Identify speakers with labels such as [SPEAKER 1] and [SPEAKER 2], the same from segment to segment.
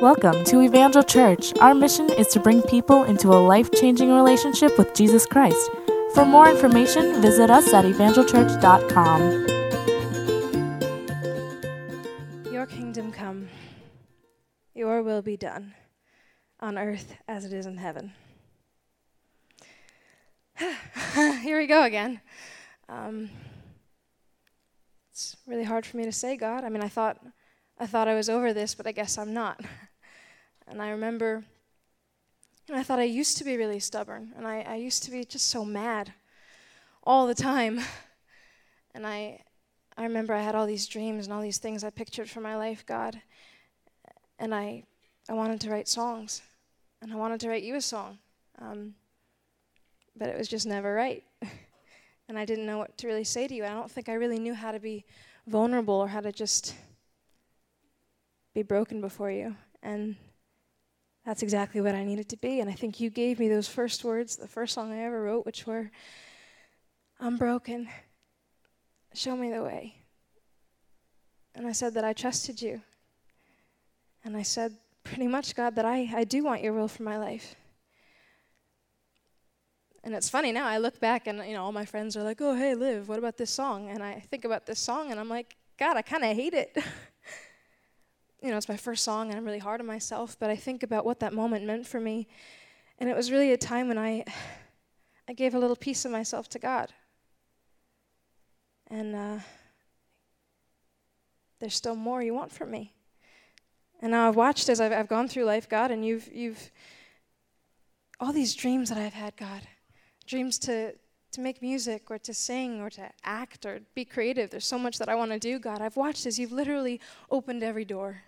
[SPEAKER 1] Welcome to Evangel Church. Our mission is to bring people into a life changing relationship with Jesus Christ. For more information, visit us at evangelchurch.com.
[SPEAKER 2] Your kingdom come, your will be done on earth as it is in heaven. Here we go again. Um, it's really hard for me to say, God. I mean, I thought I thought I was over this, but I guess I'm not. And I remember, and I thought I used to be really stubborn, and I, I used to be just so mad all the time. And I, I remember I had all these dreams and all these things I pictured for my life, God. And I, I wanted to write songs, and I wanted to write you a song. Um, but it was just never right. and I didn't know what to really say to you. I don't think I really knew how to be vulnerable or how to just be broken before you. And that's exactly what I needed to be. And I think you gave me those first words, the first song I ever wrote, which were, I'm broken. Show me the way. And I said that I trusted you. And I said, pretty much, God, that I, I do want your will for my life. And it's funny now, I look back and, you know, all my friends are like, oh, hey, Liv, what about this song? And I think about this song and I'm like, God, I kind of hate it. you know, it's my first song and I'm really hard on myself, but I think about what that moment meant for me. And it was really a time when I, I gave a little piece of myself to God. And uh, there's still more you want from me. And now I've watched as I've, I've gone through life, God, and you've, you've, all these dreams that I've had, God, dreams to, to make music or to sing or to act or be creative. There's so much that I want to do, God. I've watched as you've literally opened every door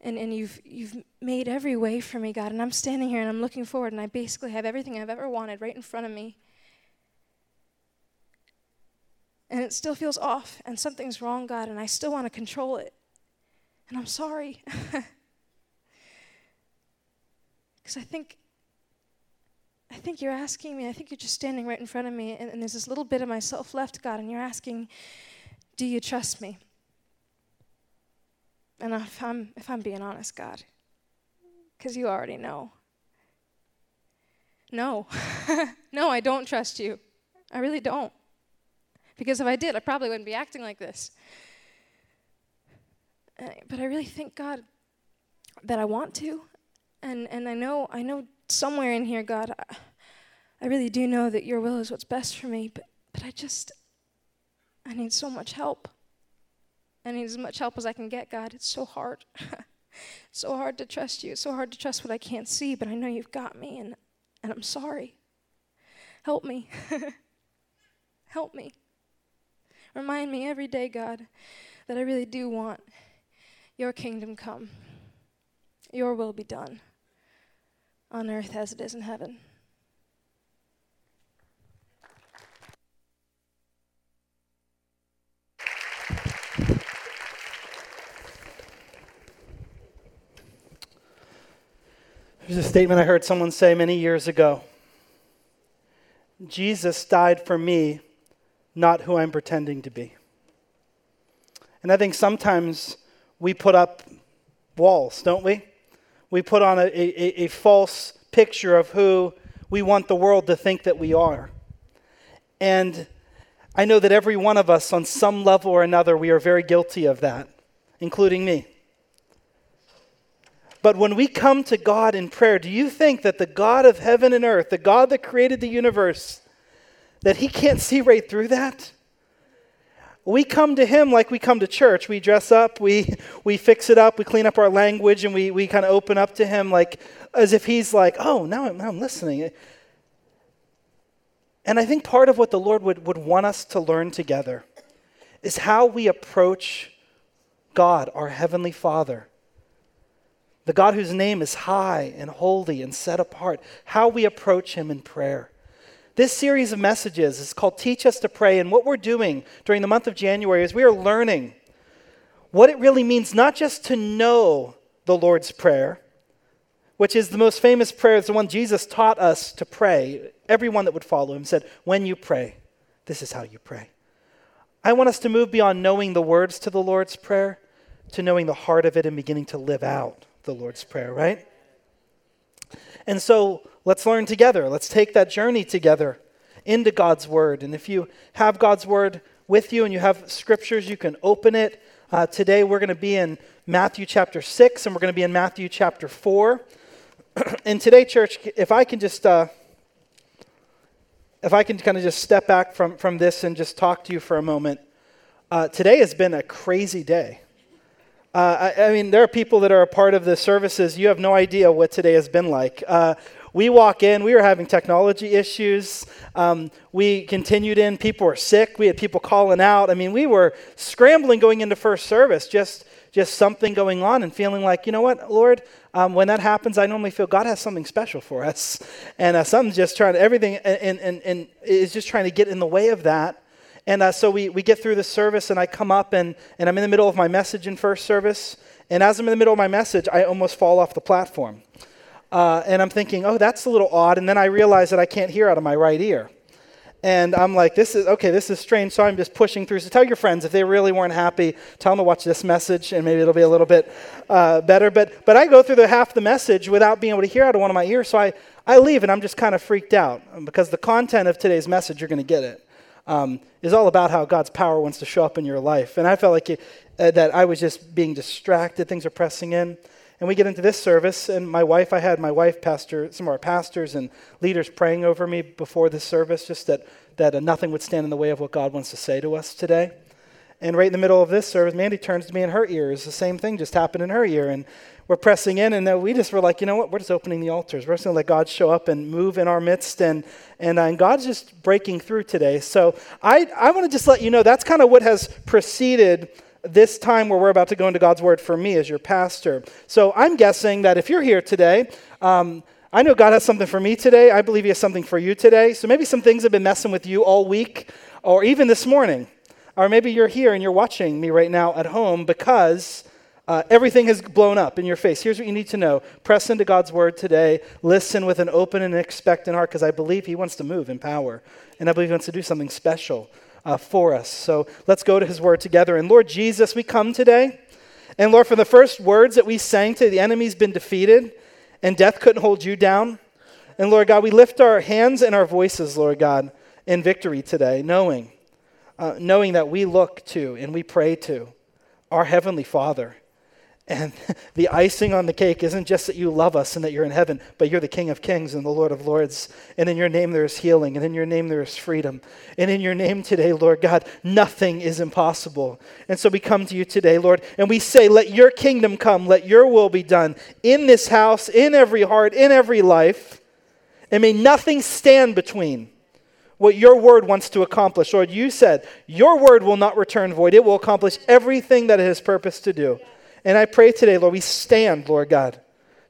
[SPEAKER 2] and, and you've, you've made every way for me, God. And I'm standing here and I'm looking forward, and I basically have everything I've ever wanted right in front of me. And it still feels off, and something's wrong, God, and I still want to control it. And I'm sorry. Because I think. I think you're asking me, I think you're just standing right in front of me, and, and there's this little bit of myself left, God, and you're asking, Do you trust me? And if I'm, if I'm being honest, God, because you already know. No, no, I don't trust you. I really don't. Because if I did, I probably wouldn't be acting like this. Uh, but I really think, God, that I want to. And, and I know I know somewhere in here, God, I, I really do know that your will is what's best for me, but, but I just, I need so much help. I need as much help as I can get, God. It's so hard. so hard to trust you. It's so hard to trust what I can't see, but I know you've got me, and, and I'm sorry. Help me. Help me. Remind me every day, God, that I really do want your kingdom come. Your will be done on earth as it is in heaven.
[SPEAKER 3] There's a statement I heard someone say many years ago Jesus died for me, not who I'm pretending to be. And I think sometimes we put up walls, don't we? We put on a, a, a, false picture of who we want the world to think that we are. And I know that every one of us, on some level or another, we are very guilty of that, including me. But when we come to God in prayer, do you think that the God of heaven and earth, the God that created the universe, that He can't see right through that? We come to Him like we come to church. We dress up, we, we fix it up, we clean up our language, and we, we kind of open up to Him like as if He's like, oh, now I'm, now I'm listening. And I think part of what the Lord would, would want us to learn together is how we approach God, our Heavenly Father the God whose name is high and holy and set apart, how we approach him in prayer. This series of messages is called Teach Us to Pray, and what we're doing during the month of January is we are learning what it really means not just to know the Lord's Prayer, which is the most famous prayer, it's the one Jesus taught us to pray. Everyone that would follow him said, When you pray, this is how you pray. I want us to move beyond knowing the words to the Lord's Prayer to knowing the heart of it and beginning to live out the Lord's Prayer, right? And so let's learn together. Let's take that journey together into God's Word. And if you have God's Word with you and you have scriptures, you can open it. Uh, today we're going to be in Matthew chapter 6 and we're going to be in Matthew chapter 4. and today, church, if I can just. Uh, if I can kind of just step back from, from this and just talk to you for a moment, uh, today has been a crazy day. Uh, I, I, mean, there are people that are a part of the services. You have no idea what today has been like. Uh, we walk in, we were having technology issues. Um, we continued in, people were sick. We had people calling out. I mean, we were scrambling going into first service, just, just something going on and feeling like, you know what, Lord, um, when that happens, I normally feel God has something special for us. And uh, something's just trying to, everything and, and, and is just trying to get in the way of that. And uh, so we, we get through the service, and I come up, and, and I'm in the middle of my message in first service. And as I'm in the middle of my message, I almost fall off the platform. Uh, and I'm thinking, oh, that's a little odd. And then I realize that I can't hear out of my right ear. And I'm like, this is, okay, this is strange. So I'm just pushing through. So tell your friends if they really weren't happy, tell them to watch this message and maybe it'll be a little bit uh, better. But, but I go through the half the message without being able to hear out of one of my ears. So I, I leave and I'm just kind of freaked out because the content of today's message, you're going to get it um, is all about how God's power wants to show up in your life. And I felt like it, uh, that I was just being distracted, things are pressing in. And we get into this service, and my wife, I had my wife, pastor, some of our pastors and leaders praying over me before this service, just that, that uh, nothing would stand in the way of what God wants to say to us today. And right in the middle of this service, Mandy turns to me in her ear. It's the same thing just happened in her ear. And we're pressing in, and we just were like, you know what? We're just opening the altars. We're just going to let God show up and move in our midst, and and, uh, and God's just breaking through today. So I I want to just let you know that's kind of what has preceded this time where we're about to go into God's word for me as your pastor. So I'm guessing that if you're here today. Um, I know God has something for me today. I believe He has something for you today. So maybe some things have been messing with you all week or even this morning. Or maybe you're here and you're watching me right now at home because uh, everything has blown up in your face. Here's what you need to know press into God's word today. Listen with an open and expectant heart because I believe He wants to move in power. And I believe He wants to do something special uh, for us. So let's go to His word together. And Lord Jesus, we come today. And Lord, for the first words that we sang to, the enemy's been defeated and death couldn't hold you down. And Lord God, we lift our hands and our voices, Lord God, in victory today, knowing, uh, knowing that we look to and we pray to our Heavenly Father and the icing on the cake isn't just that you love us and that you're in heaven, but you're the King of Kings and the Lord of Lords. And in your name there is healing, and in your name there is freedom. And in your name today, Lord God, nothing is impossible. And so we come to you today, Lord, and we say, Let your kingdom come, let your will be done in this house, in every heart, in every life. And may nothing stand between what your word wants to accomplish. Lord, you said, Your word will not return void, it will accomplish everything that it has purpose to do. And I pray today, Lord, we stand, Lord God,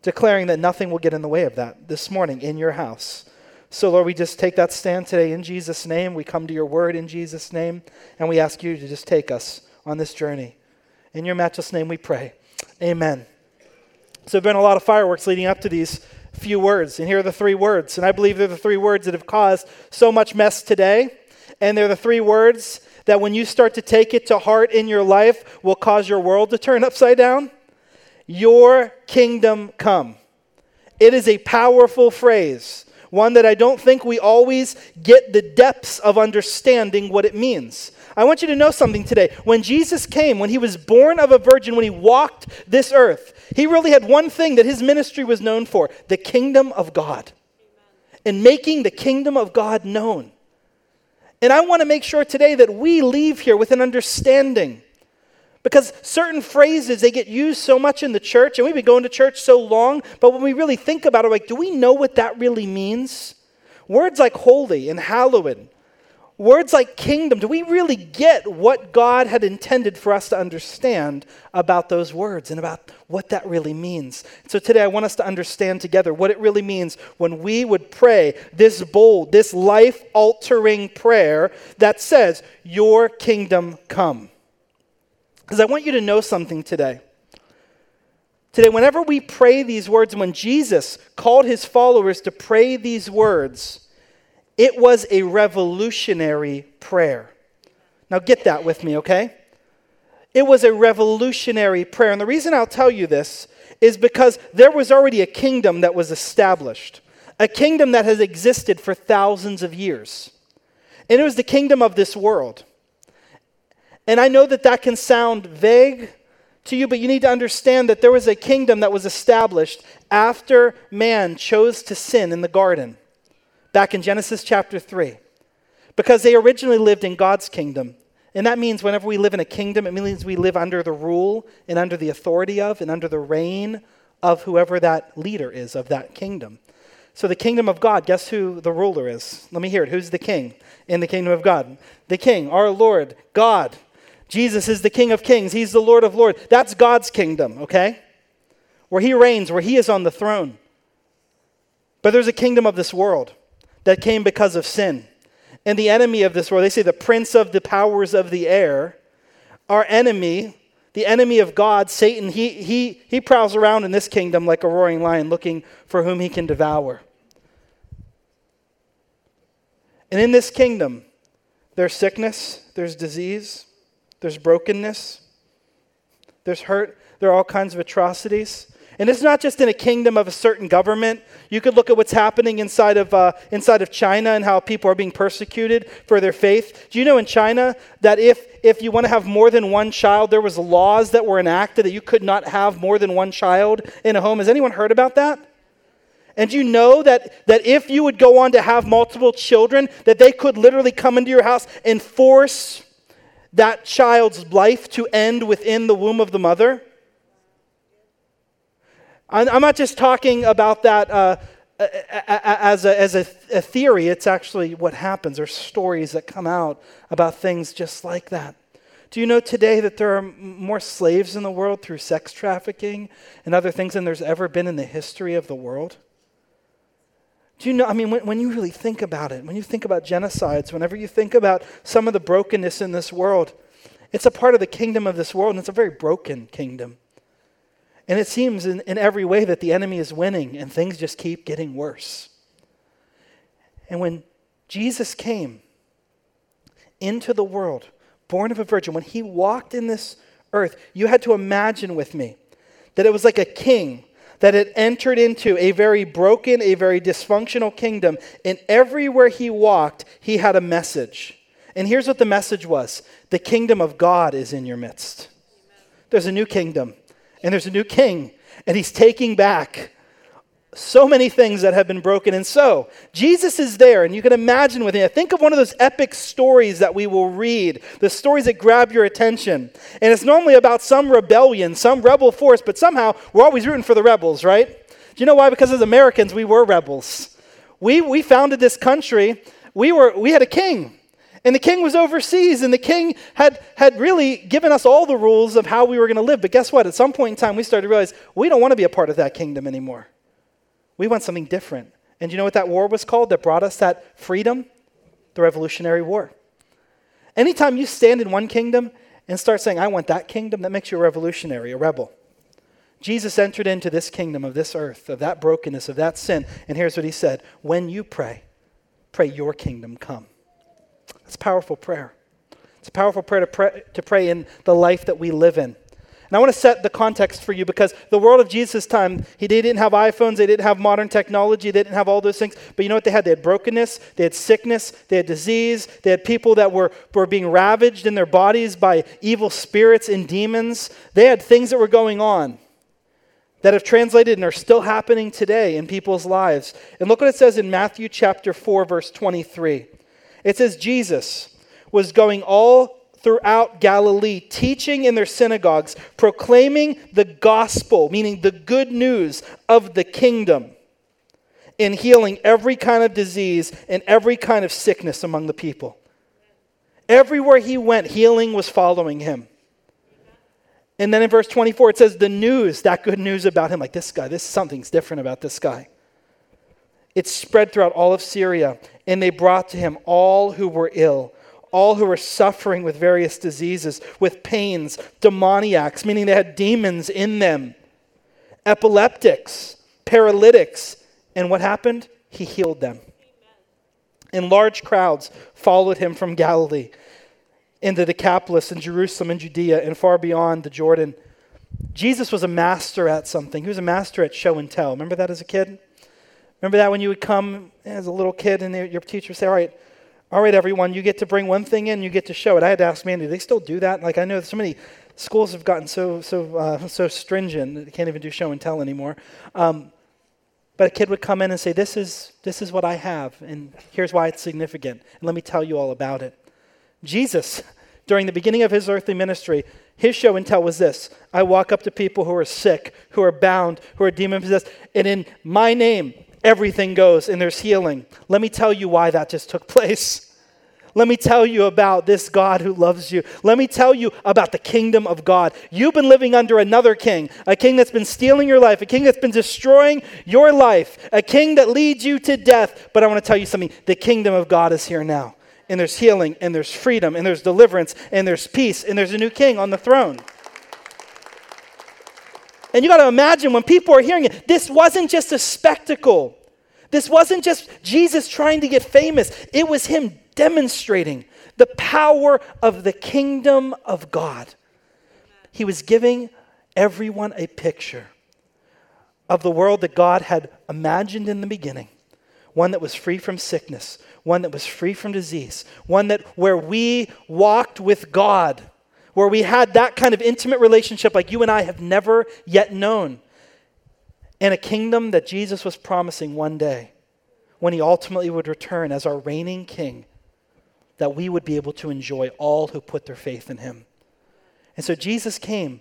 [SPEAKER 3] declaring that nothing will get in the way of that this morning in your house. So, Lord, we just take that stand today in Jesus' name. We come to your word in Jesus' name, and we ask you to just take us on this journey. In your matchless name we pray. Amen. So, there have been a lot of fireworks leading up to these few words, and here are the three words. And I believe they're the three words that have caused so much mess today. And they're the three words that when you start to take it to heart in your life will cause your world to turn upside down? Your kingdom come. It is a powerful phrase, one that I don't think we always get the depths of understanding what it means. I want you to know something today. When Jesus came, when he was born of a virgin, when he walked this earth, he really had one thing that his ministry was known for the kingdom of God. And making the kingdom of God known. And I want to make sure today that we leave here with an understanding. Because certain phrases, they get used so much in the church, and we've been going to church so long, but when we really think about it, like, do we know what that really means? Words like holy and hallowed words like kingdom, do we really get what God had intended for us to understand about those words and about what that really means? So today I want us to understand together what it really means when we would pray this bold, this life altering prayer that says, Your kingdom come. Because I want you to know something today. Today, whenever we pray these words, when Jesus called his followers to pray these words, it was a revolutionary prayer. Now, get that with me, okay? It was a revolutionary prayer. And the reason I'll tell you this is because there was already a kingdom that was established, a kingdom that has existed for thousands of years. And it was the kingdom of this world. And I know that that can sound vague to you, but you need to understand that there was a kingdom that was established after man chose to sin in the garden, back in Genesis chapter 3. Because they originally lived in God's kingdom. And that means whenever we live in a kingdom, it means we live under the rule and under the authority of and under the reign of whoever that leader is of that kingdom. So, the kingdom of God, guess who the ruler is? Let me hear it. Who's the king in the kingdom of God? The king, our Lord, God. Jesus is the king of kings, he's the Lord of lords. That's God's kingdom, okay? Where he reigns, where he is on the throne. But there's a kingdom of this world that came because of sin. And the enemy of this world, they say the prince of the powers of the air, our enemy, the enemy of God, Satan, he, he, he prowls around in this kingdom like a roaring lion looking for whom he can devour. And in this kingdom, there's sickness, there's disease, there's brokenness, there's hurt, there are all kinds of atrocities. And it's not just in a kingdom of a certain government. You could look at what's happening inside of, uh, inside of China and how people are being persecuted for their faith. Do you know in China that if, if you want to have more than one child, there was laws that were enacted that you could not have more than one child in a home? Has anyone heard about that? And you know that, that if you would go on to have multiple children, that they could literally come into your house and force that child's life to end within the womb of the mother? I'm not just talking about that uh, as, a, as a, a theory, it's actually what happens. There's stories that come out about things just like that. Do you know today that there are more slaves in the world through sex trafficking and other things than there's ever been in the history of the world? Do you know? I mean, when, when you really think about it, when you think about genocides, whenever you think about some of the brokenness in this world, it's a part of the kingdom of this world, and it's a very broken kingdom. And it seems in, in every way that the enemy is winning and things just keep getting worse. And when Jesus came into the world, born of a virgin, when he walked in this earth, you had to imagine with me that it was like a king that had entered into a very broken, a very dysfunctional kingdom. And everywhere he walked, he had a message. And here's what the message was the kingdom of God is in your midst. There's a new kingdom and there's a new king, and he's taking back so many things that have been broken. And so, Jesus is there, and you can imagine with him. Think of one of those epic stories that we will read, the stories that grab your attention. And it's normally about some rebellion, some rebel force, but somehow we're always rooting for the rebels, right? Do you know why? Because as Americans, we were rebels. We, we founded this country, we, were, we had a king. And the king was overseas, and the king had, had really given us all the rules of how we were going to live. But guess what? At some point in time, we started to realize we don't want to be a part of that kingdom anymore. We want something different. And you know what that war was called that brought us that freedom? The Revolutionary War. Anytime you stand in one kingdom and start saying, I want that kingdom, that makes you a revolutionary, a rebel. Jesus entered into this kingdom of this earth, of that brokenness, of that sin. And here's what he said When you pray, pray your kingdom come. It's a powerful prayer. It's a powerful prayer to pray, to pray in the life that we live in. And I want to set the context for you because the world of Jesus' time, he, they didn't have iPhones, they didn't have modern technology, they didn't have all those things. But you know what they had? They had brokenness, they had sickness, they had disease, they had people that were, were being ravaged in their bodies by evil spirits and demons. They had things that were going on that have translated and are still happening today in people's lives. And look what it says in Matthew chapter 4, verse 23. It says Jesus was going all throughout Galilee, teaching in their synagogues, proclaiming the gospel, meaning the good news of the kingdom, and healing every kind of disease and every kind of sickness among the people. Everywhere he went, healing was following him. And then in verse 24, it says the news, that good news about him, like this guy, this something's different about this guy. It spread throughout all of Syria, and they brought to him all who were ill, all who were suffering with various diseases, with pains, demoniacs, meaning they had demons in them, epileptics, paralytics. And what happened? He healed them. And large crowds followed him from Galilee into the Decapolis and Jerusalem and Judea and far beyond the Jordan Jesus was a master at something. He was a master at show and tell. Remember that as a kid? Remember that when you would come as a little kid and your teacher would say, All right, all right, everyone, you get to bring one thing in, you get to show it. I had to ask Mandy, do they still do that? Like, I know so many schools have gotten so, so, uh, so stringent that they can't even do show and tell anymore. Um, but a kid would come in and say, this is, this is what I have, and here's why it's significant. And let me tell you all about it. Jesus, during the beginning of his earthly ministry, his show and tell was this I walk up to people who are sick, who are bound, who are demon possessed, and in my name, everything goes and there's healing. Let me tell you why that just took place. Let me tell you about this God who loves you. Let me tell you about the kingdom of God. You've been living under another king, a king that's been stealing your life, a king that's been destroying your life, a king that leads you to death. But I want to tell you something the kingdom of God is here now. And there's healing, and there's freedom, and there's deliverance, and there's peace, and there's a new king on the throne. And you got to imagine when people are hearing it, this wasn't just a spectacle. This wasn't just Jesus trying to get famous. It was him demonstrating the power of the kingdom of God. He was giving everyone a picture of the world that God had imagined in the beginning one that was free from sickness, one that was free from disease, one that where we walked with God where we had that kind of intimate relationship like you and I have never yet known. And a kingdom that Jesus was promising one day when he ultimately would return as our reigning king, that we would be able to enjoy all who put their faith in him. And so Jesus came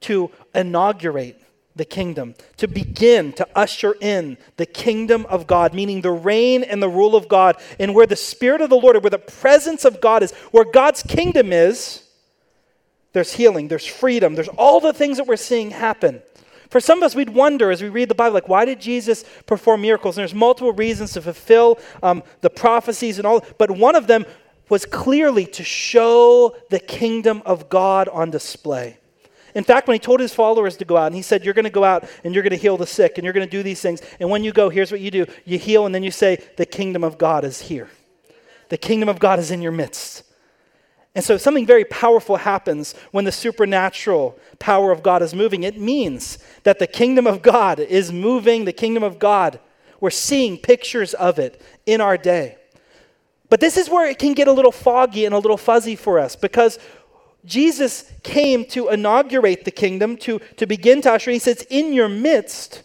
[SPEAKER 3] to inaugurate the kingdom, to begin to usher in the kingdom of God, meaning the reign and the rule of God, and where the Spirit of the Lord, where the presence of God is, where God's kingdom is there's healing, there's freedom, there's all the things that we're seeing happen. For some of us, we'd wonder as we read the Bible, like, why did Jesus perform miracles? And there's multiple reasons to fulfill um, the prophecies and all, but one of them was clearly to show the kingdom of God on display. In fact, when he told his followers to go out, and he said, You're going to go out and you're going to heal the sick, and you're going to do these things. And when you go, here's what you do you heal, and then you say, The kingdom of God is here. The kingdom of God is in your midst. And so something very powerful happens when the supernatural power of God is moving. It means that the kingdom of God is moving, the kingdom of God. We're seeing pictures of it in our day. But this is where it can get a little foggy and a little fuzzy for us because Jesus came to inaugurate the kingdom, to, to begin to usher. He says, in your midst.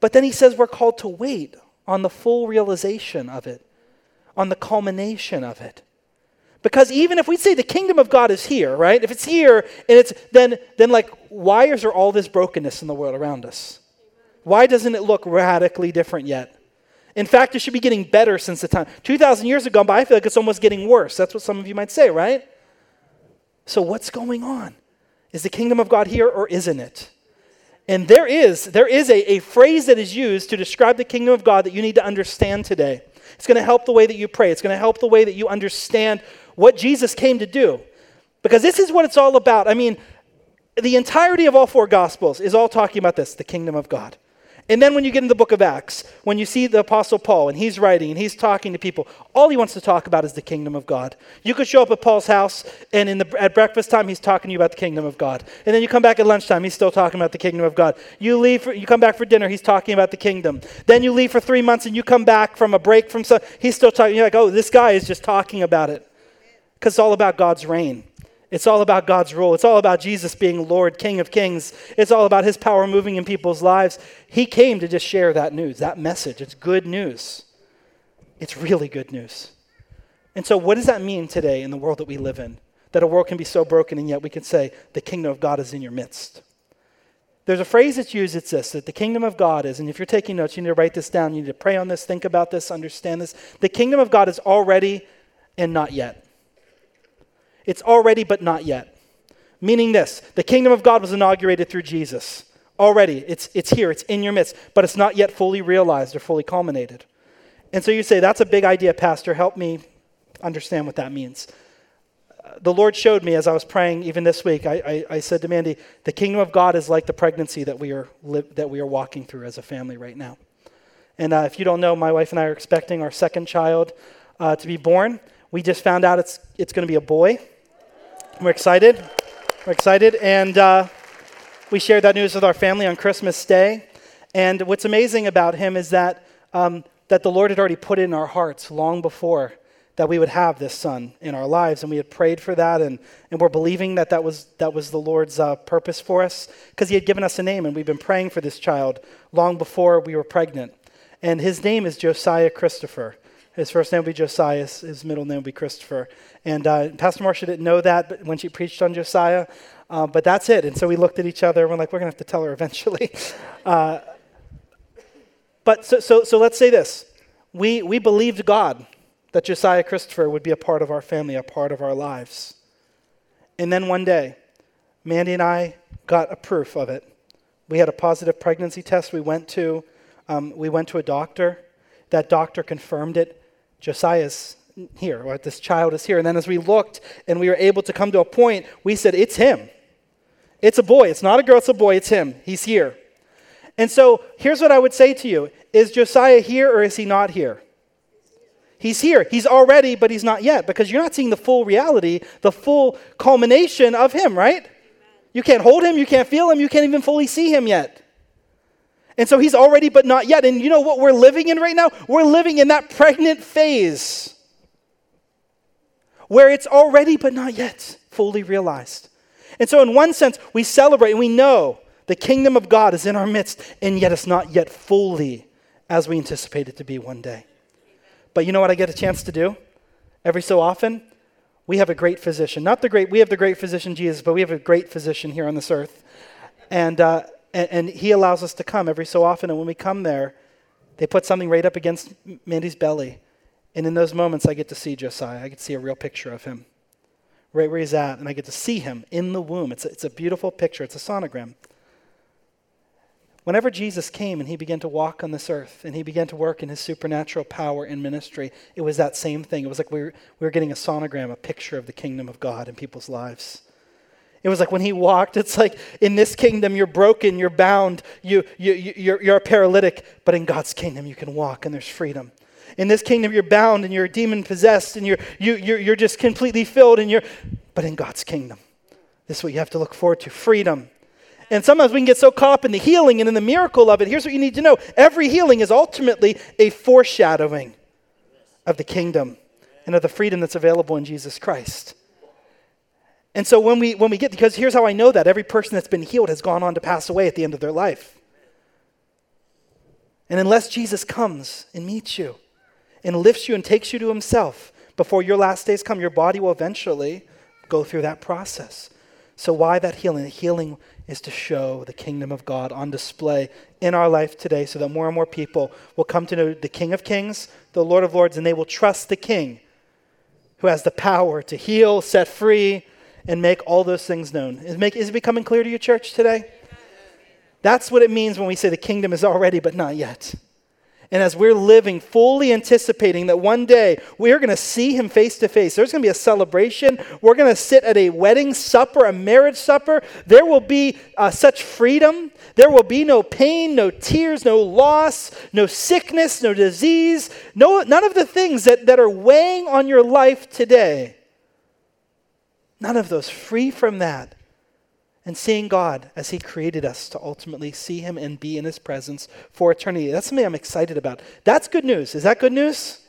[SPEAKER 3] But then he says we're called to wait on the full realization of it, on the culmination of it. Because even if we say the kingdom of God is here, right? If it's here and it's then then like why is there all this brokenness in the world around us? Why doesn't it look radically different yet? In fact, it should be getting better since the time. 2,000 years ago, but I feel like it's almost getting worse. That's what some of you might say, right? So, what's going on? Is the kingdom of God here or isn't it? And there is, there is a, a phrase that is used to describe the kingdom of God that you need to understand today. It's going to help the way that you pray, it's going to help the way that you understand what Jesus came to do. Because this is what it's all about. I mean, the entirety of all four Gospels is all talking about this the kingdom of God. And then when you get in the book of Acts, when you see the Apostle Paul and he's writing and he's talking to people, all he wants to talk about is the kingdom of God. You could show up at Paul's house and in the, at breakfast time, he's talking to you about the kingdom of God. And then you come back at lunchtime, he's still talking about the kingdom of God. You leave, for, you come back for dinner, he's talking about the kingdom. Then you leave for three months and you come back from a break from some, he's still talking. You're like, oh, this guy is just talking about it. Because it's all about God's reign. It's all about God's rule. It's all about Jesus being Lord, King of Kings. It's all about his power moving in people's lives. He came to just share that news, that message. It's good news. It's really good news. And so, what does that mean today in the world that we live in? That a world can be so broken, and yet we can say, the kingdom of God is in your midst. There's a phrase that's used, it's this that the kingdom of God is, and if you're taking notes, you need to write this down. You need to pray on this, think about this, understand this. The kingdom of God is already and not yet. It's already, but not yet. Meaning this the kingdom of God was inaugurated through Jesus. Already, it's, it's here, it's in your midst, but it's not yet fully realized or fully culminated. And so you say, That's a big idea, Pastor. Help me understand what that means. Uh, the Lord showed me as I was praying, even this week, I, I, I said to Mandy, the kingdom of God is like the pregnancy that we are, li- that we are walking through as a family right now. And uh, if you don't know, my wife and I are expecting our second child uh, to be born. We just found out it's, it's going to be a boy. We're excited. We're excited. And uh, We shared that news with our family on Christmas Day. And what's amazing about him is that, um, that the Lord had already put it in our hearts long before that we would have this son in our lives. And we had prayed for that, and, and we're believing that that was, that was the Lord's uh, purpose for us because he had given us a name, and we've been praying for this child long before we were pregnant. And his name is Josiah Christopher. His first name will be Josiah, his middle name will be Christopher. And uh, Pastor Marcia didn't know that when she preached on Josiah, uh, but that's it. And so we looked at each other and we're like, we're going to have to tell her eventually. Uh, but so, so, so let's say this we, we believed God that Josiah Christopher would be a part of our family, a part of our lives. And then one day, Mandy and I got a proof of it. We had a positive pregnancy test we went to. Um, we went to a doctor. That doctor confirmed it. Josiah's here, or this child is here. And then as we looked and we were able to come to a point, we said, It's him. It's a boy. It's not a girl, it's a boy. It's him. He's here. And so here's what I would say to you Is Josiah here or is he not here? He's here. He's already, but he's not yet because you're not seeing the full reality, the full culmination of him, right? You can't hold him, you can't feel him, you can't even fully see him yet. And so he's already, but not yet. And you know what we're living in right now? We're living in that pregnant phase where it's already, but not yet fully realized. And so, in one sense, we celebrate and we know the kingdom of God is in our midst, and yet it's not yet fully as we anticipate it to be one day. But you know what I get a chance to do every so often? We have a great physician. Not the great, we have the great physician Jesus, but we have a great physician here on this earth. And, uh, and, and he allows us to come every so often. And when we come there, they put something right up against Mandy's belly. And in those moments, I get to see Josiah. I get to see a real picture of him, right where he's at. And I get to see him in the womb. It's a, it's a beautiful picture, it's a sonogram. Whenever Jesus came and he began to walk on this earth and he began to work in his supernatural power in ministry, it was that same thing. It was like we were, we were getting a sonogram, a picture of the kingdom of God in people's lives. It was like when he walked, it's like in this kingdom you're broken, you're bound, you, you, you're, you're a paralytic, but in God's kingdom you can walk and there's freedom. In this kingdom you're bound and you're demon possessed and you're, you, you're, you're just completely filled and you're, but in God's kingdom, this is what you have to look forward to freedom. And sometimes we can get so caught up in the healing and in the miracle of it. Here's what you need to know every healing is ultimately a foreshadowing of the kingdom and of the freedom that's available in Jesus Christ. And so when we when we get because here's how I know that every person that's been healed has gone on to pass away at the end of their life. And unless Jesus comes and meets you and lifts you and takes you to himself before your last days come, your body will eventually go through that process. So why that healing? The healing is to show the kingdom of God on display in our life today so that more and more people will come to know the King of Kings, the Lord of Lords, and they will trust the King who has the power to heal, set free, and make all those things known. Is, make, is it becoming clear to your church today? That's what it means when we say the kingdom is already, but not yet. And as we're living, fully anticipating that one day we're going to see him face to face, there's going to be a celebration. We're going to sit at a wedding supper, a marriage supper. There will be uh, such freedom. There will be no pain, no tears, no loss, no sickness, no disease, no, none of the things that, that are weighing on your life today. None of those. Free from that and seeing God as He created us to ultimately see Him and be in His presence for eternity. That's something I'm excited about. That's good news. Is that good news?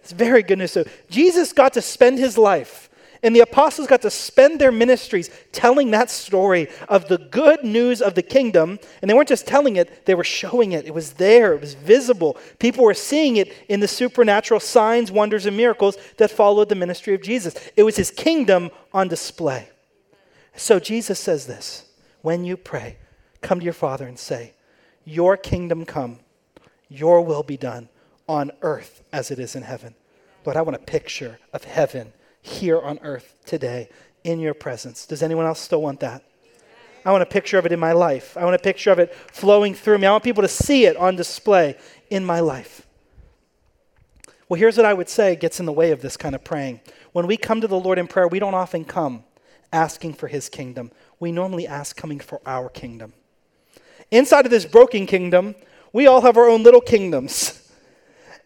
[SPEAKER 3] It's very good news. So Jesus got to spend His life, and the apostles got to spend their ministries telling that story of the good news of the kingdom. And they weren't just telling it, they were showing it. It was there, it was visible. People were seeing it in the supernatural signs, wonders, and miracles that followed the ministry of Jesus. It was His kingdom on display. So Jesus says this when you pray, come to your Father and say, Your kingdom come, your will be done on earth as it is in heaven. Lord, I want a picture of heaven here on earth today in your presence. Does anyone else still want that? I want a picture of it in my life. I want a picture of it flowing through me. I want people to see it on display in my life. Well, here's what I would say gets in the way of this kind of praying. When we come to the Lord in prayer, we don't often come asking for his kingdom. We normally ask coming for our kingdom. Inside of this broken kingdom, we all have our own little kingdoms.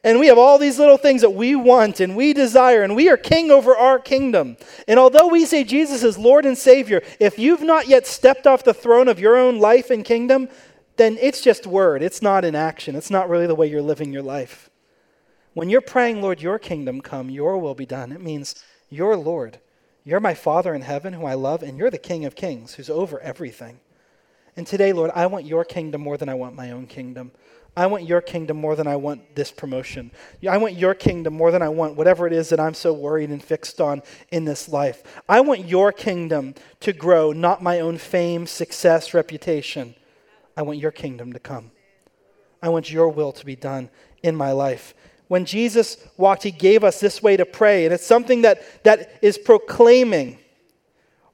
[SPEAKER 3] And we have all these little things that we want and we desire, and we are king over our kingdom. And although we say Jesus is Lord and Savior, if you've not yet stepped off the throne of your own life and kingdom, then it's just word. It's not in action. It's not really the way you're living your life. When you're praying, Lord, your kingdom come, your will be done, it means you're Lord. You're my Father in heaven who I love, and you're the King of kings who's over everything. And today, Lord, I want your kingdom more than I want my own kingdom. I want your kingdom more than I want this promotion. I want your kingdom more than I want whatever it is that I'm so worried and fixed on in this life. I want your kingdom to grow, not my own fame, success, reputation. I want your kingdom to come. I want your will to be done in my life. When Jesus walked, he gave us this way to pray, and it's something that, that is proclaiming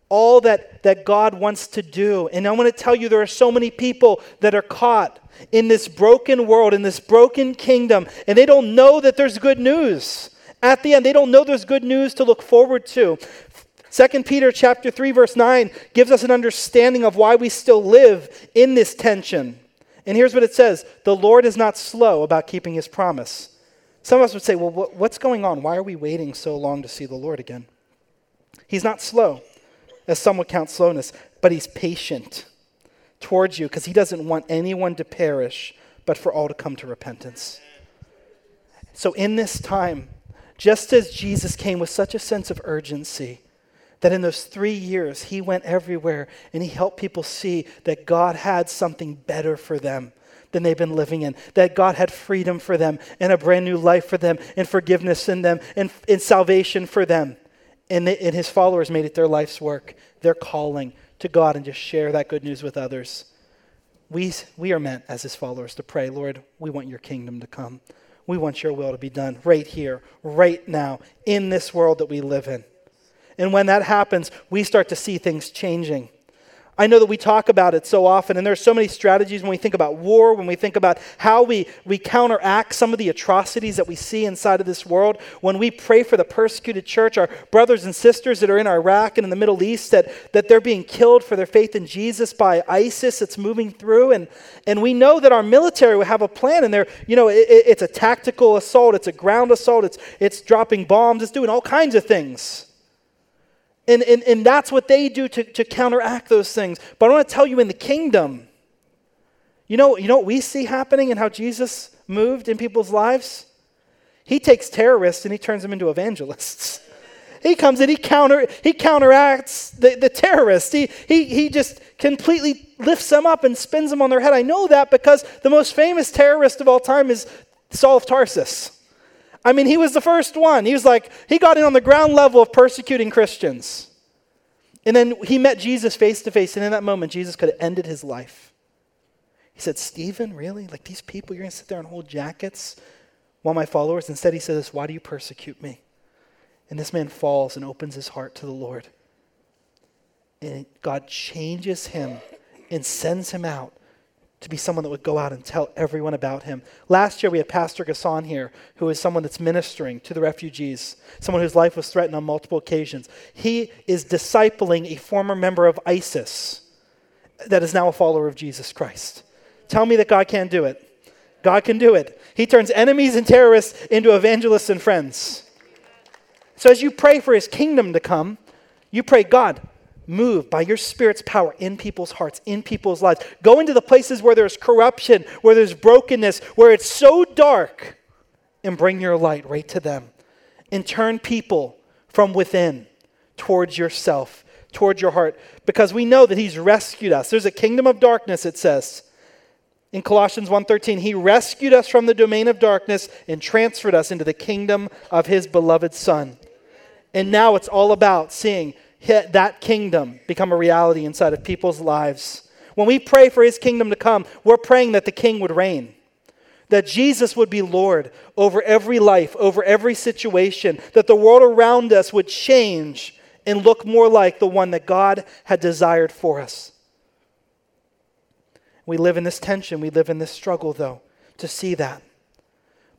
[SPEAKER 3] all that, that God wants to do. And I want to tell you, there are so many people that are caught in this broken world, in this broken kingdom, and they don't know that there's good news. At the end, they don't know there's good news to look forward to. 2 Peter chapter 3 verse 9 gives us an understanding of why we still live in this tension. And here's what it says, "The Lord is not slow about keeping his promise." Some of us would say, "Well, what's going on? Why are we waiting so long to see the Lord again?" He's not slow, as some would count slowness, but he's patient towards you because he doesn't want anyone to perish, but for all to come to repentance. So, in this time, just as Jesus came with such a sense of urgency, that in those three years, he went everywhere and he helped people see that God had something better for them than they've been living in, that God had freedom for them and a brand new life for them and forgiveness in them and, and salvation for them. And, they, and his followers made it their life's work, their calling to God and just share that good news with others. We, we are meant as his followers to pray, Lord, we want your kingdom to come. We want your will to be done right here, right now, in this world that we live in. And when that happens, we start to see things changing. I know that we talk about it so often, and there are so many strategies when we think about war, when we think about how we, we counteract some of the atrocities that we see inside of this world. When we pray for the persecuted church, our brothers and sisters that are in Iraq and in the Middle East, that, that they're being killed for their faith in Jesus by ISIS that's moving through. And, and we know that our military will have a plan, and they're, you know, it, it's a tactical assault, it's a ground assault, it's, it's dropping bombs, it's doing all kinds of things. And, and, and that's what they do to, to counteract those things. But I want to tell you in the kingdom, you know, you know what we see happening and how Jesus moved in people's lives? He takes terrorists and he turns them into evangelists. He comes and he counter he counteracts the, the terrorists. He, he he just completely lifts them up and spins them on their head. I know that because the most famous terrorist of all time is Saul of Tarsus. I mean, he was the first one. He was like, he got in on the ground level of persecuting Christians. And then he met Jesus face to face, and in that moment, Jesus could have ended his life. He said, Stephen, really? Like these people, you're going to sit there and hold jackets while my followers? Instead, he says, Why do you persecute me? And this man falls and opens his heart to the Lord. And God changes him and sends him out to be someone that would go out and tell everyone about him. Last year, we had Pastor Gasson here, who is someone that's ministering to the refugees, someone whose life was threatened on multiple occasions. He is discipling a former member of ISIS that is now a follower of Jesus Christ. Tell me that God can't do it. God can do it. He turns enemies and terrorists into evangelists and friends. So as you pray for his kingdom to come, you pray, God, move by your Spirit's power in people's hearts, in people's lives. Go into the places where there's corruption, where there's brokenness, where it's so dark, and bring your light right to them. And turn people from within towards yourself, towards your heart, because we know that He's rescued us. There's a kingdom of darkness, it says. In Colossians 1:13, he rescued us from the domain of darkness and transferred us into the kingdom of his beloved son. And now it's all about seeing that kingdom become a reality inside of people's lives. When we pray for his kingdom to come, we're praying that the king would reign, that Jesus would be Lord over every life, over every situation, that the world around us would change and look more like the one that God had desired for us. We live in this tension, we live in this struggle, though, to see that.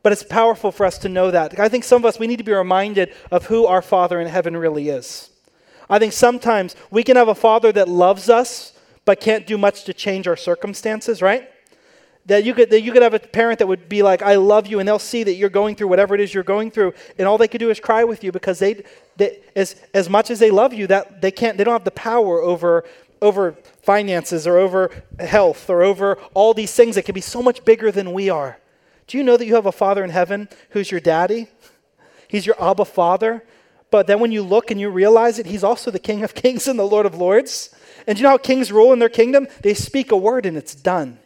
[SPEAKER 3] But it's powerful for us to know that. I think some of us, we need to be reminded of who our Father in heaven really is. I think sometimes we can have a father that loves us but can't do much to change our circumstances, right? That you could that you could have a parent that would be like, "I love you," and they'll see that you're going through whatever it is you're going through, and all they could do is cry with you because they, they as as much as they love you, that they can't they don't have the power over over finances or over health or over all these things that can be so much bigger than we are. Do you know that you have a father in heaven who's your daddy? He's your Abba Father. But then when you look and you realize it, he's also the King of Kings and the Lord of Lords. And you know how kings rule in their kingdom? They speak a word and it's done.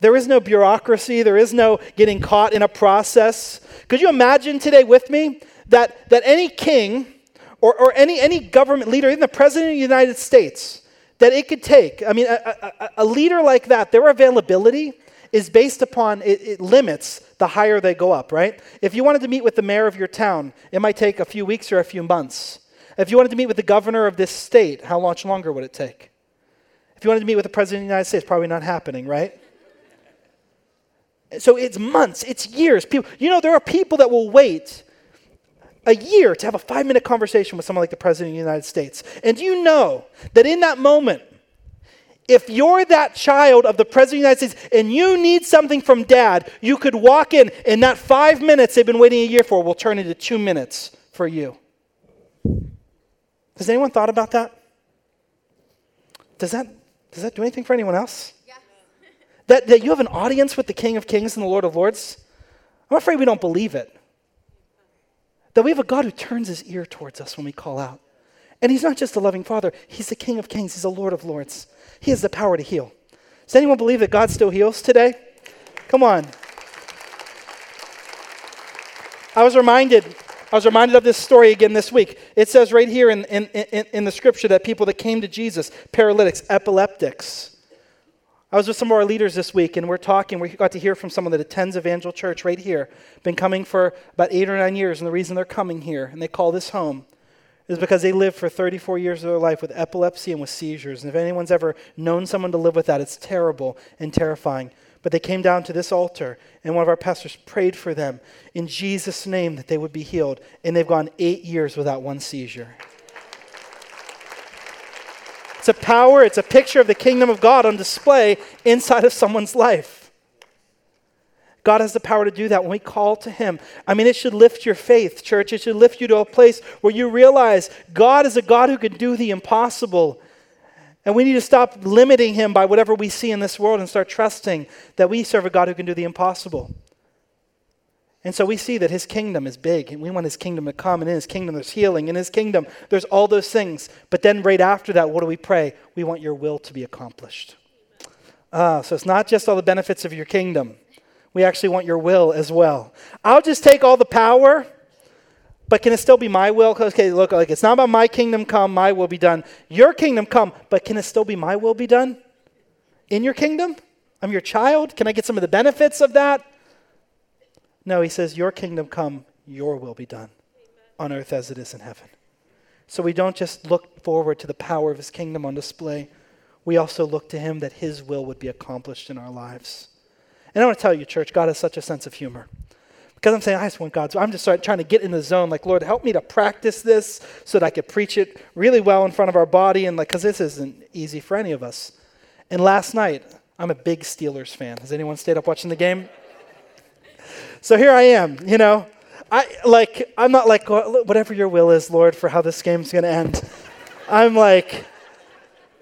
[SPEAKER 3] There is no bureaucracy, there is no getting caught in a process. Could you imagine today with me that, that any king or, or any, any government leader, even the President of the United States, that it could take, I mean, a, a, a leader like that, their availability is based upon, it, it limits the higher they go up, right? If you wanted to meet with the mayor of your town, it might take a few weeks or a few months. If you wanted to meet with the governor of this state, how much longer would it take? If you wanted to meet with the president of the United States, probably not happening, right? So it's months, it's years. People, you know, there are people that will wait a year to have a five minute conversation with someone like the President of the United States. And you know that in that moment, if you're that child of the President of the United States and you need something from dad, you could walk in, and that five minutes they've been waiting a year for will turn into two minutes for you. Has anyone thought about that? Does that, does that do anything for anyone else? that, that you have an audience with the King of Kings and the Lord of Lords? I'm afraid we don't believe it. That we have a God who turns his ear towards us when we call out. And he's not just a loving father, he's the King of Kings, he's the Lord of Lords. He has the power to heal. Does anyone believe that God still heals today? Come on. I was reminded I was reminded of this story again this week. It says right here in, in, in, in, the scripture that people that came to Jesus, paralytics, epileptics, I was with some of our leaders this week, and we're talking. We got to hear from someone that attends Evangel Church right here. Been coming for about eight or nine years, and the reason they're coming here and they call this home is because they lived for 34 years of their life with epilepsy and with seizures. And if anyone's ever known someone to live with that, it's terrible and terrifying. But they came down to this altar, and one of our pastors prayed for them in Jesus' name that they would be healed. And they've gone eight years without one seizure. It's a power, it's a picture of the kingdom of God on display inside of someone's life. God has the power to do that when we call to Him. I mean, it should lift your faith, church. It should lift you to a place where you realize God is a God who can do the impossible. And we need to stop limiting Him by whatever we see in this world and start trusting that we serve a God who can do the impossible. And so we see that his kingdom is big, and we want his kingdom to come. And in his kingdom, there's healing. In his kingdom, there's all those things. But then, right after that, what do we pray? We want your will to be accomplished. Uh, so it's not just all the benefits of your kingdom, we actually want your will as well. I'll just take all the power, but can it still be my will? Okay, look, like it's not about my kingdom come, my will be done. Your kingdom come, but can it still be my will be done in your kingdom? I'm your child. Can I get some of the benefits of that? No, he says, Your kingdom come, your will be done on earth as it is in heaven. So we don't just look forward to the power of his kingdom on display, we also look to him that his will would be accomplished in our lives. And I want to tell you, church, God has such a sense of humor. Because I'm saying, I just want God. So I'm just trying to get in the zone. Like, Lord, help me to practice this so that I could preach it really well in front of our body. And like, because this isn't easy for any of us. And last night, I'm a big Steelers fan. Has anyone stayed up watching the game? So here I am, you know. I like I'm not like whatever your will is, Lord, for how this game's going to end. I'm like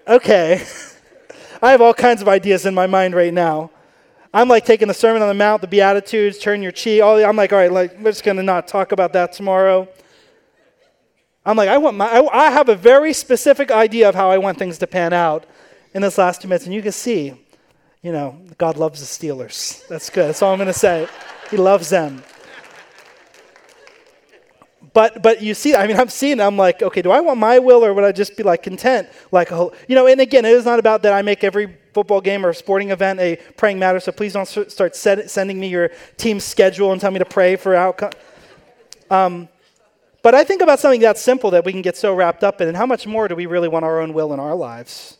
[SPEAKER 3] okay. I have all kinds of ideas in my mind right now. I'm like taking the Sermon on the Mount, the Beatitudes, turn your cheek. All I'm like, all right, like we're just gonna not talk about that tomorrow. I'm like, I want my, I, I have a very specific idea of how I want things to pan out in this last two minutes, and you can see, you know, God loves the Steelers. That's good. That's all I'm gonna say. He loves them. But but you see, I mean, I'm seeing. I'm like, okay, do I want my will, or would I just be like content? Like, oh, you know. And again, it is not about that. I make every football game or sporting event a praying matter. So please don't start set, sending me your team schedule and tell me to pray for outcome. Um, but I think about something that simple that we can get so wrapped up in. And how much more do we really want our own will in our lives?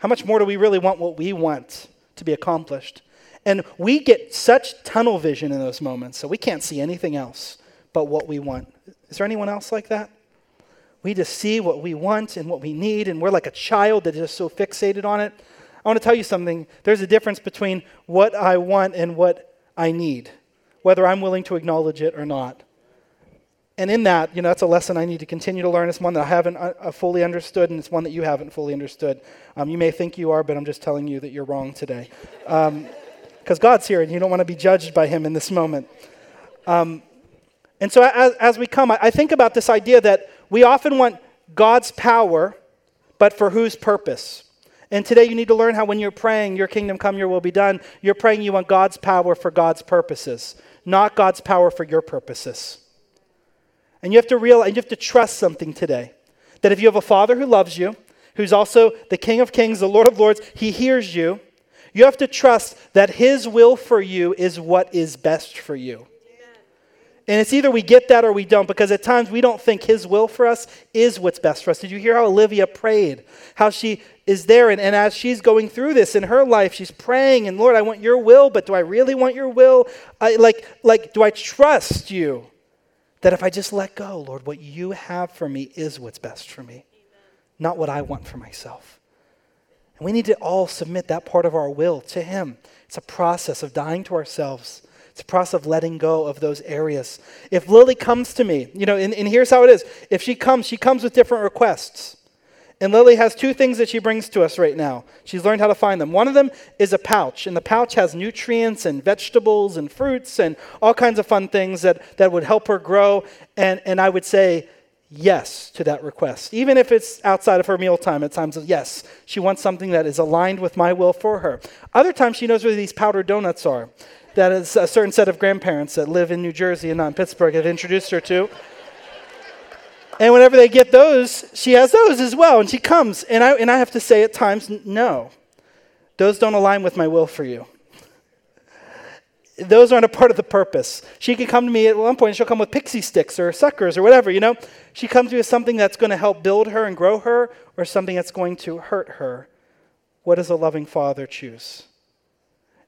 [SPEAKER 3] How much more do we really want what we want to be accomplished? And we get such tunnel vision in those moments, so we can't see anything else but what we want. Is there anyone else like that? We just see what we want and what we need, and we're like a child that is so fixated on it. I want to tell you something. There's a difference between what I want and what I need, whether I'm willing to acknowledge it or not. And in that, you know, that's a lesson I need to continue to learn. It's one that I haven't uh, fully understood, and it's one that you haven't fully understood. Um, you may think you are, but I'm just telling you that you're wrong today. Because um, God's here, and you don't want to be judged by Him in this moment. Um, and so as, as we come, I, I think about this idea that we often want God's power, but for whose purpose? And today you need to learn how when you're praying, your kingdom come, your will be done, you're praying you want God's power for God's purposes, not God's power for your purposes. And you have to realize, you have to trust something today. That if you have a father who loves you, who's also the King of Kings, the Lord of Lords, he hears you. You have to trust that his will for you is what is best for you. And it's either we get that or we don't, because at times we don't think His will for us is what's best for us. Did you hear how Olivia prayed? How she is there, and, and as she's going through this in her life, she's praying, and Lord, I want your will, but do I really want your will? I, like, like, do I trust you that if I just let go, Lord, what you have for me is what's best for me, Amen. not what I want for myself? And we need to all submit that part of our will to Him. It's a process of dying to ourselves it's a process of letting go of those areas. If Lily comes to me, you know, and, and here's how it is. If she comes, she comes with different requests. And Lily has two things that she brings to us right now. She's learned how to find them. One of them is a pouch, and the pouch has nutrients and vegetables and fruits and all kinds of fun things that, that would help her grow. And, and I would say yes to that request. Even if it's outside of her mealtime, at times, yes, she wants something that is aligned with my will for her. Other times, she knows where these powdered donuts are that is a certain set of grandparents that live in New Jersey and not in Pittsburgh have introduced her to. And whenever they get those, she has those as well. And she comes. And I, and I have to say at times, no, those don't align with my will for you. Those aren't a part of the purpose. She can come to me at one point, she'll come with pixie sticks or suckers or whatever, you know. She comes to me with something that's going to help build her and grow her or something that's going to hurt her. What does a loving father choose?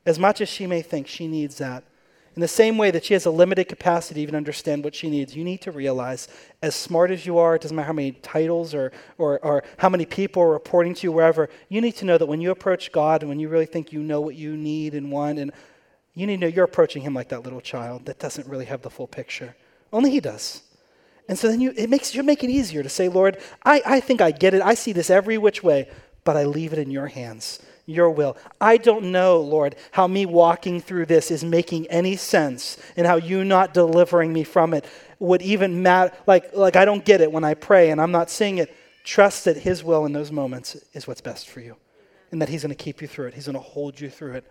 [SPEAKER 3] As much as she may think she needs that. In the same way that she has a limited capacity to even understand what she needs, you need to realize, as smart as you are, it doesn't matter how many titles or, or, or how many people are reporting to you, wherever, you need to know that when you approach God and when you really think you know what you need and want, and you need to know you're approaching Him like that little child that doesn't really have the full picture. Only He does. And so then you, it makes you make it easier to say, Lord, I, I think I get it. I see this every which way, but I leave it in your hands your will. I don't know, Lord, how me walking through this is making any sense and how you not delivering me from it would even matter. Like, like I don't get it when I pray and I'm not seeing it. Trust that His will in those moments is what's best for you and that He's going to keep you through it. He's going to hold you through it.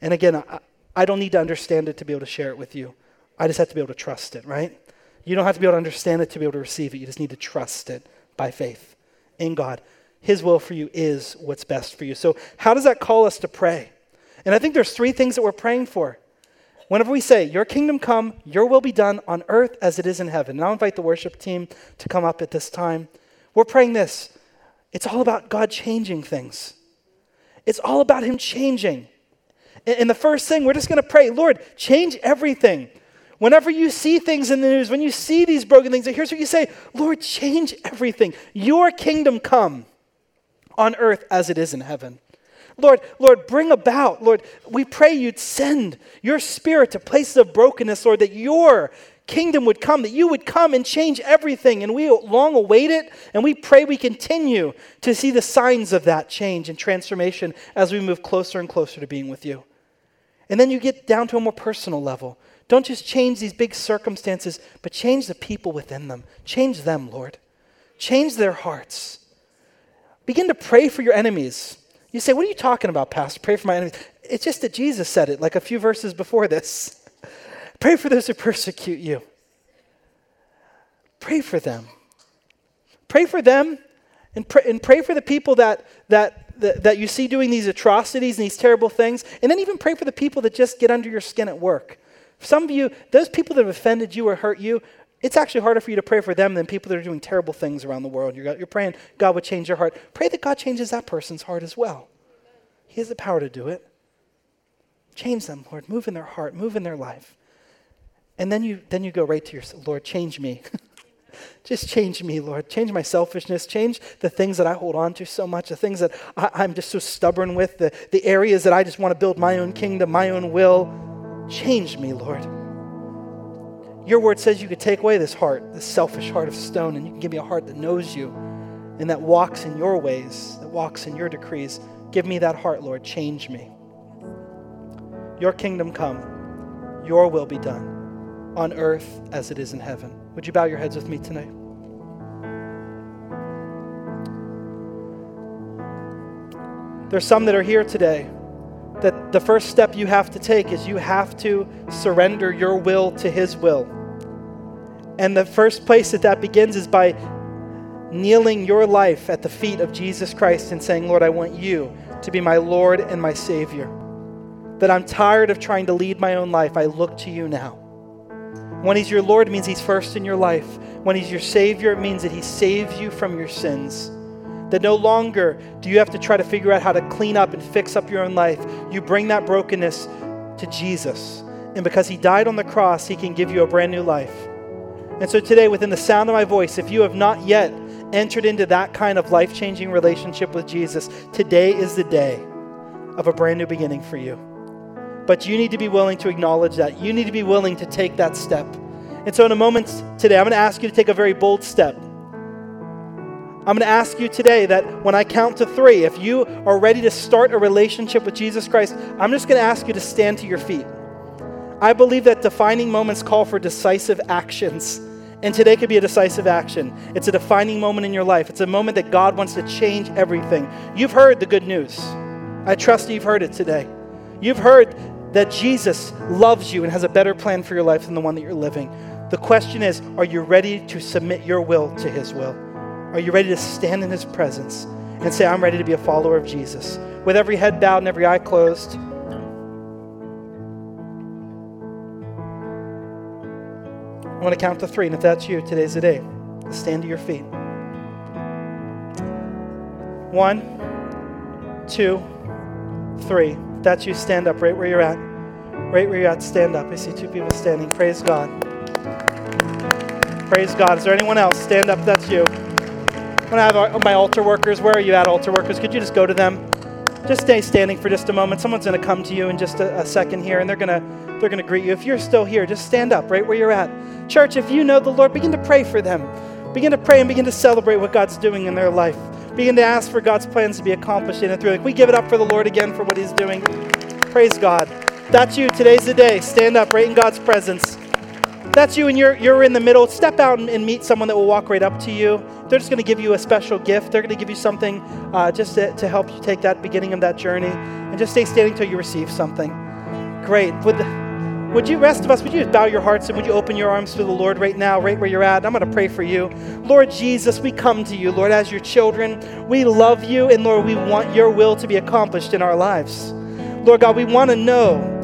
[SPEAKER 3] And again, I, I don't need to understand it to be able to share it with you. I just have to be able to trust it, right? You don't have to be able to understand it to be able to receive it. You just need to trust it by faith in God. His will for you is what's best for you. So, how does that call us to pray? And I think there's three things that we're praying for. Whenever we say, Your kingdom come, your will be done on earth as it is in heaven. And I'll invite the worship team to come up at this time. We're praying this. It's all about God changing things. It's all about Him changing. And the first thing, we're just going to pray, Lord, change everything. Whenever you see things in the news, when you see these broken things, here's what you say Lord, change everything. Your kingdom come on earth as it is in heaven. Lord, Lord, bring about, Lord, we pray you'd send your spirit to places of brokenness, Lord, that your kingdom would come, that you would come and change everything. And we long await it, and we pray we continue to see the signs of that change and transformation as we move closer and closer to being with you. And then you get down to a more personal level. Don't just change these big circumstances, but change the people within them. Change them, Lord. Change their hearts. Begin to pray for your enemies. You say, What are you talking about, Pastor? Pray for my enemies. It's just that Jesus said it like a few verses before this. Pray for those who persecute you. Pray for them. Pray for them and pray, and pray for the people that, that, that, that you see doing these atrocities and these terrible things. And then even pray for the people that just get under your skin at work. Some of you, those people that have offended you or hurt you, it's actually harder for you to pray for them than people that are doing terrible things around the world. You're, you're praying God would change your heart. Pray that God changes that person's heart as well. He has the power to do it. Change them, Lord. Move in their heart, move in their life. And then you, then you go right to your Lord, change me. just change me, Lord. Change my selfishness. Change the things that I hold on to so much, the things that I, am just so stubborn with, the, the areas that I just want to build my own kingdom, my own will. Change me, Lord. Your word says you could take away this heart, this selfish heart of stone, and you can give me a heart that knows you and that walks in your ways, that walks in your decrees. Give me that heart, Lord. Change me. Your kingdom come, your will be done on earth as it is in heaven. Would you bow your heads with me tonight? There's some that are here today that the first step you have to take is you have to surrender your will to His will. And the first place that that begins is by kneeling your life at the feet of Jesus Christ and saying, Lord, I want you to be my Lord and my Savior. That I'm tired of trying to lead my own life. I look to you now. When He's your Lord, means He's first in your life. When He's your Savior, it means that He saves you from your sins. That no longer do you have to try to figure out how to clean up and fix up your own life. You bring that brokenness to Jesus. And because He died on the cross, He can give you a brand new life. And so today, within the sound of my voice, if you have not yet entered into that kind of life changing relationship with Jesus, today is the day of a brand new beginning for you. But you need to be willing to acknowledge that. You need to be willing to take that step. And so, in a moment today, I'm going to ask you to take a very bold step. I'm going to ask you today that when I count to three, if you are ready to start a relationship with Jesus Christ, I'm just going to ask you to stand to your feet. I believe that defining moments call for decisive actions. And today could be a decisive action. It's a defining moment in your life. It's a moment that God wants to change everything. You've heard the good news. I trust you've heard it today. You've heard that Jesus loves you and has a better plan for your life than the one that you're living. The question is are you ready to submit your will to His will? Are you ready to stand in His presence and say, I'm ready to be a follower of Jesus? With every head bowed and every eye closed. I want to count to three, and if that's you, today's the day. Stand to your feet. One, two, three. If that's you, stand up right where you're at. Right where you're at, stand up. I see two people standing. Praise God. Praise God. Is there anyone else? Stand up. That's you. I want to have my altar workers. Where are you at, altar workers? Could you just go to them? Just stay standing for just a moment. Someone's going to come to you in just a, a second here, and they're going to they're going to greet you. If you're still here, just stand up right where you're at. Church, if you know the Lord, begin to pray for them. Begin to pray and begin to celebrate what God's doing in their life. Begin to ask for God's plans to be accomplished in and through. Like we give it up for the Lord again for what He's doing. Praise God. That's you. Today's the day. Stand up right in God's presence. That's you and you're, you're in the middle. Step out and, and meet someone that will walk right up to you. They're just going to give you a special gift. They're going to give you something uh, just to, to help you take that beginning of that journey. And just stay standing until you receive something. Great. Would the, would you, rest of us, would you bow your hearts and would you open your arms to the Lord right now, right where you're at? I'm going to pray for you. Lord Jesus, we come to you, Lord, as your children. We love you, and Lord, we want your will to be accomplished in our lives. Lord God, we want to know,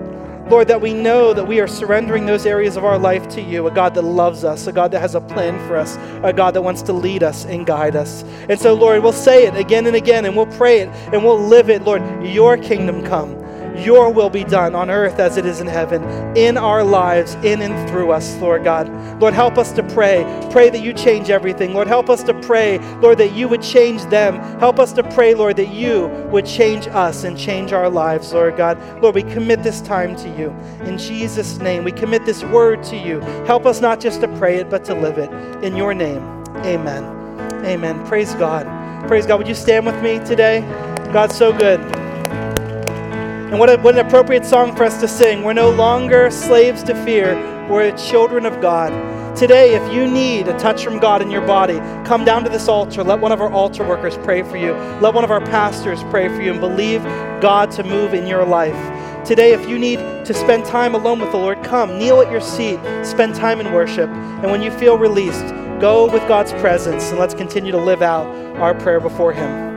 [SPEAKER 3] Lord, that we know that we are surrendering those areas of our life to you, a God that loves us, a God that has a plan for us, a God that wants to lead us and guide us. And so, Lord, we'll say it again and again, and we'll pray it, and we'll live it. Lord, your kingdom come. Your will be done on earth as it is in heaven, in our lives, in and through us, Lord God. Lord, help us to pray. Pray that you change everything. Lord, help us to pray, Lord, that you would change them. Help us to pray, Lord, that you would change us and change our lives, Lord God. Lord, we commit this time to you. In Jesus' name, we commit this word to you. Help us not just to pray it, but to live it. In your name, amen. Amen. Praise God. Praise God. Would you stand with me today? God's so good. And what, a, what an appropriate song for us to sing. We're no longer slaves to fear, we're children of God. Today, if you need a touch from God in your body, come down to this altar. Let one of our altar workers pray for you. Let one of our pastors pray for you and believe God to move in your life. Today, if you need to spend time alone with the Lord, come, kneel at your seat, spend time in worship. And when you feel released, go with God's presence and let's continue to live out our prayer before Him.